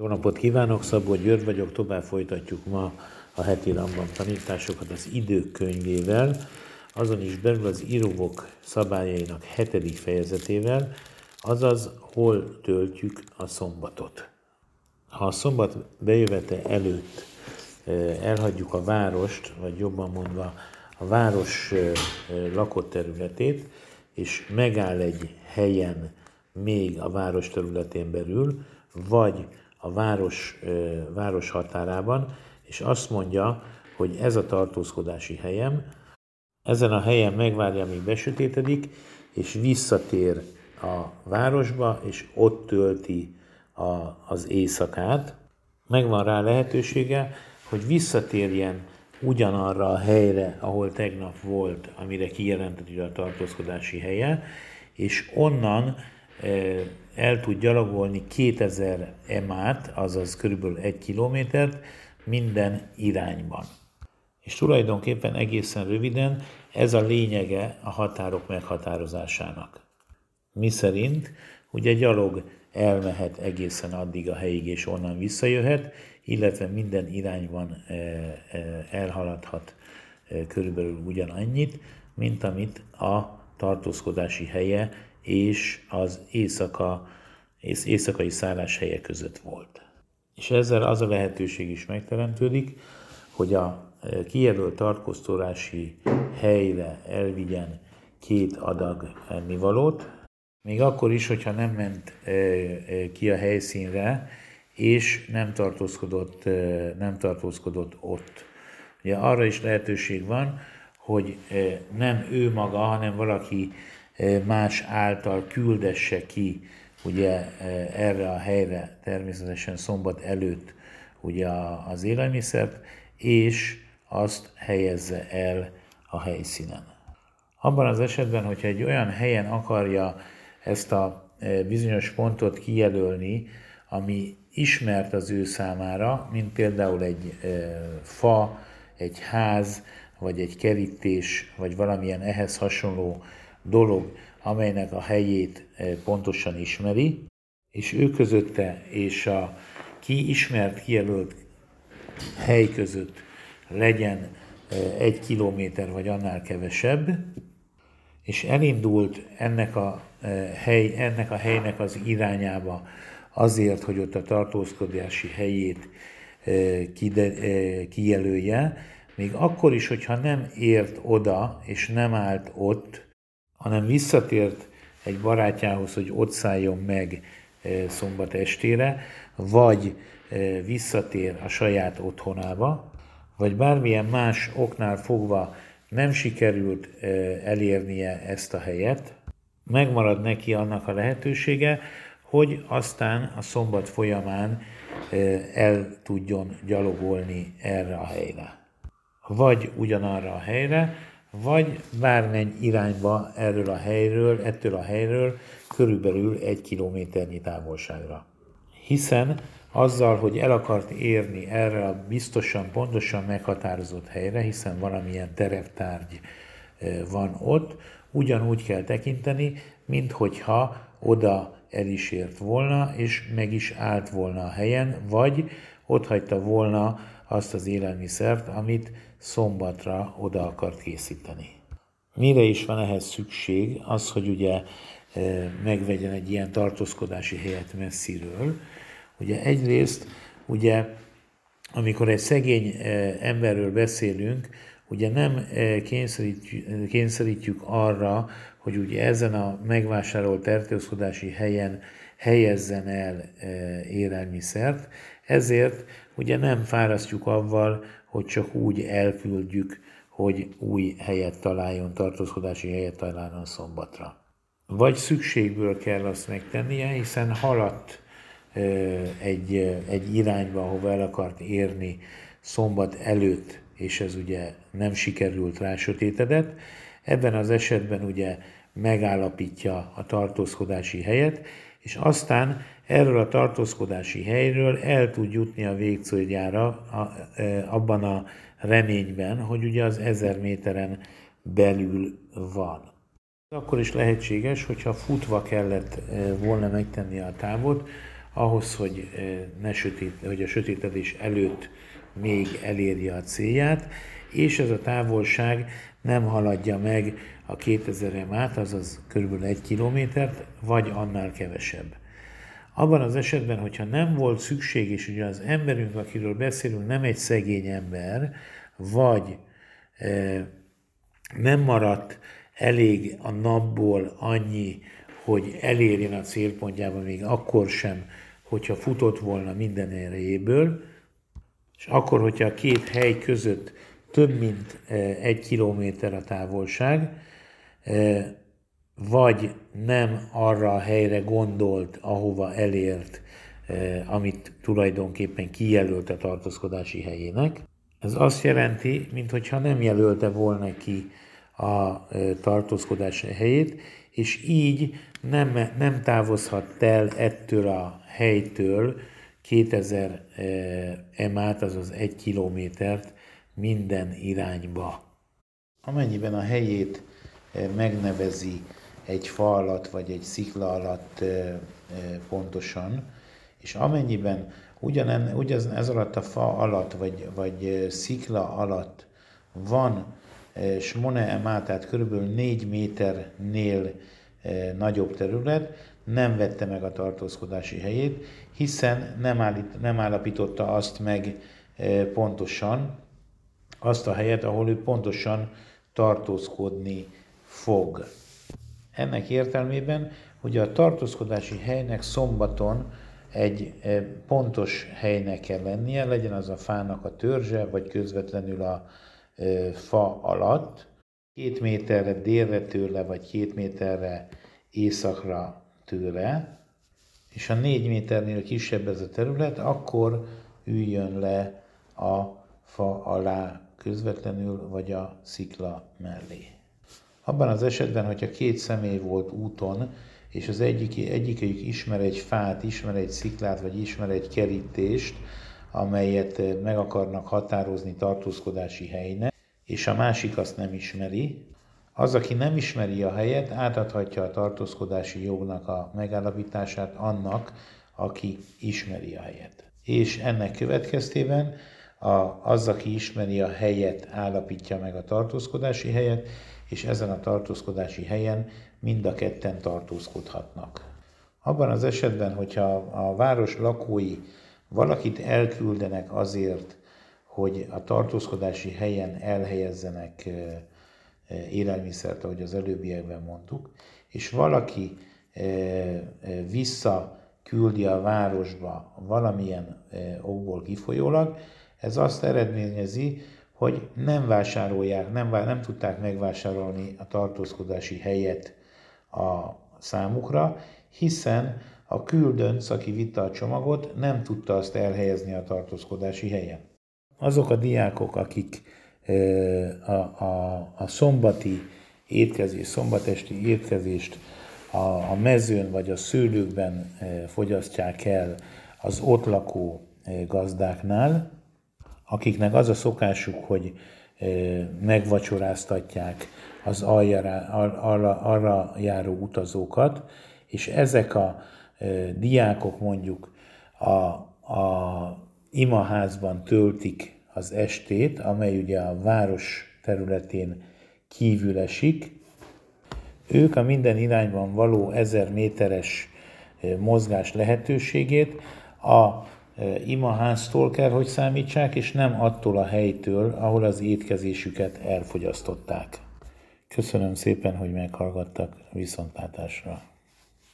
Jó napot kívánok, Szabó György vagyok, tovább folytatjuk ma a heti Rambam tanításokat az időkönyvével, azon is belül az íróvok szabályainak hetedik fejezetével, azaz hol töltjük a szombatot. Ha a szombat bejövete előtt eh, elhagyjuk a várost, vagy jobban mondva a város eh, eh, lakott területét, és megáll egy helyen még a város területén belül, vagy a város, város határában, és azt mondja, hogy ez a tartózkodási helyem, ezen a helyen megvárja, amíg besötétedik, és visszatér a városba, és ott tölti a, az éjszakát. Megvan rá lehetősége, hogy visszatérjen ugyanarra a helyre, ahol tegnap volt, amire kijelentett a tartózkodási helye, és onnan el tud gyalogolni 2000 emát, azaz körülbelül egy kilométert minden irányban. És tulajdonképpen egészen röviden ez a lényege a határok meghatározásának. Mi szerint ugye gyalog elmehet egészen addig a helyig, és onnan visszajöhet, illetve minden irányban elhaladhat körülbelül ugyanannyit, mint amit a tartózkodási helye és az éjszaka, éjszakai szálláshelye között volt. És ezzel az a lehetőség is megteremtődik, hogy a e, kijelölt tartózkodási helyre elvigyen két adag ennivalót, még akkor is, hogyha nem ment e, e, ki a helyszínre, és nem tartózkodott, nem tartózkodott ott. Ugye arra is lehetőség van, hogy nem ő maga, hanem valaki más által küldesse ki ugye erre a helyre természetesen szombat előtt ugye az élelmiszert, és azt helyezze el a helyszínen. Abban az esetben, hogyha egy olyan helyen akarja ezt a bizonyos pontot kijelölni, ami ismert az ő számára, mint például egy fa, egy ház, vagy egy kerítés, vagy valamilyen ehhez hasonló dolog, amelynek a helyét eh, pontosan ismeri, és ő közötte és a ki ismert, kijelölt hely között legyen eh, egy kilométer vagy annál kevesebb, és elindult ennek a, eh, hely, ennek a helynek az irányába azért, hogy ott a tartózkodási helyét kijelölje, még akkor is, hogyha nem ért oda, és nem állt ott, hanem visszatért egy barátjához, hogy ott szálljon meg szombat estére, vagy visszatér a saját otthonába, vagy bármilyen más oknál fogva nem sikerült elérnie ezt a helyet, megmarad neki annak a lehetősége, hogy aztán a szombat folyamán el tudjon gyalogolni erre a helyre. Vagy ugyanarra a helyre, vagy bármely irányba erről a helyről, ettől a helyről körülbelül egy kilométernyi távolságra. Hiszen azzal, hogy el akart érni erre a biztosan, pontosan meghatározott helyre, hiszen valamilyen tereptárgy van ott, ugyanúgy kell tekinteni, mint hogyha oda el is ért volna, és meg is állt volna a helyen, vagy ott hagyta volna azt az élelmiszert, amit szombatra oda akart készíteni. Mire is van ehhez szükség? Az, hogy ugye e, megvegyen egy ilyen tartózkodási helyet messziről. Ugye egyrészt, ugye, amikor egy szegény e, emberről beszélünk, ugye nem e, kényszerítjük, kényszerítjük arra, hogy ugye ezen a megvásárolt tartózkodási helyen helyezzen el élelmiszert, ezért ugye nem fárasztjuk avval, hogy csak úgy elküldjük, hogy új helyet találjon, tartózkodási helyet találjon szombatra. Vagy szükségből kell azt megtennie, hiszen haladt egy, egy irányba, ahova el akart érni szombat előtt, és ez ugye nem sikerült rá sötétedett. Ebben az esetben ugye megállapítja a tartózkodási helyet, és aztán erről a tartózkodási helyről el tud jutni a végcéljára e, abban a reményben, hogy ugye az ezer méteren belül van. Akkor is lehetséges, hogyha futva kellett e, volna megtenni a távot, ahhoz, hogy, ne sötét, hogy a sötétedés előtt még elérje a célját, és ez a távolság nem haladja meg a 2000 át, azaz kb. 1 kilométert, vagy annál kevesebb. Abban az esetben, hogyha nem volt szükség, és ugye az emberünk, akiről beszélünk, nem egy szegény ember, vagy e, nem maradt elég a napból annyi, hogy elérjen a célpontjába még akkor sem, hogyha futott volna minden erejéből, és akkor, hogyha a két hely között több mint e, egy kilométer a távolság, e, vagy nem arra a helyre gondolt, ahova elért, amit tulajdonképpen kijelölt a tartózkodási helyének. Ez azt jelenti, mintha nem jelölte volna ki a tartózkodási helyét, és így nem, nem távozhat el ettől a helytől 2000 emát, azaz egy kilométert minden irányba. Amennyiben a helyét megnevezi egy fa alatt vagy egy szikla alatt pontosan, és amennyiben ugyan, ugyan ez alatt a fa alatt vagy, vagy szikla alatt van Smone emá, tehát kb. 4 méternél nagyobb terület, nem vette meg a tartózkodási helyét, hiszen nem, állít, nem állapította azt meg pontosan, azt a helyet, ahol ő pontosan tartózkodni fog. Ennek értelmében, hogy a tartózkodási helynek szombaton egy pontos helynek kell lennie, legyen az a fának a törzse, vagy közvetlenül a fa alatt, két méterre délre tőle, vagy két méterre északra tőle, és a négy méternél kisebb ez a terület, akkor üljön le a fa alá közvetlenül, vagy a szikla mellé. Abban az esetben, hogyha két személy volt úton, és az egyik, egyikük ismer egy fát, ismer egy sziklát, vagy ismer egy kerítést, amelyet meg akarnak határozni tartózkodási helynek, és a másik azt nem ismeri, az, aki nem ismeri a helyet, átadhatja a tartózkodási jognak a megállapítását annak, aki ismeri a helyet. És ennek következtében a, az, aki ismeri a helyet, állapítja meg a tartózkodási helyet, és ezen a tartózkodási helyen mind a ketten tartózkodhatnak. Abban az esetben, hogyha a város lakói valakit elküldenek azért, hogy a tartózkodási helyen elhelyezzenek élelmiszert, ahogy az előbbiekben mondtuk, és valaki visszaküldi a városba valamilyen okból kifolyólag, ez azt eredményezi, hogy nem vásárolják, nem, nem tudták megvásárolni a tartózkodási helyet a számukra, hiszen a küldönc, aki vitte a csomagot, nem tudta azt elhelyezni a tartózkodási helyen. Azok a diákok, akik a, a, a szombati étkezés, szombatesti étkezést a, a mezőn vagy a szőlőkben fogyasztják el az ott lakó gazdáknál, akiknek az a szokásuk, hogy megvacsoráztatják az aljára, arra, arra járó utazókat, és ezek a diákok mondjuk a, a imaházban töltik az estét, amely ugye a város területén kívül esik. Ők a minden irányban való ezer méteres mozgás lehetőségét a imaháztól kell, hogy számítsák, és nem attól a helytől, ahol az étkezésüket elfogyasztották. Köszönöm szépen, hogy meghallgattak viszontlátásra.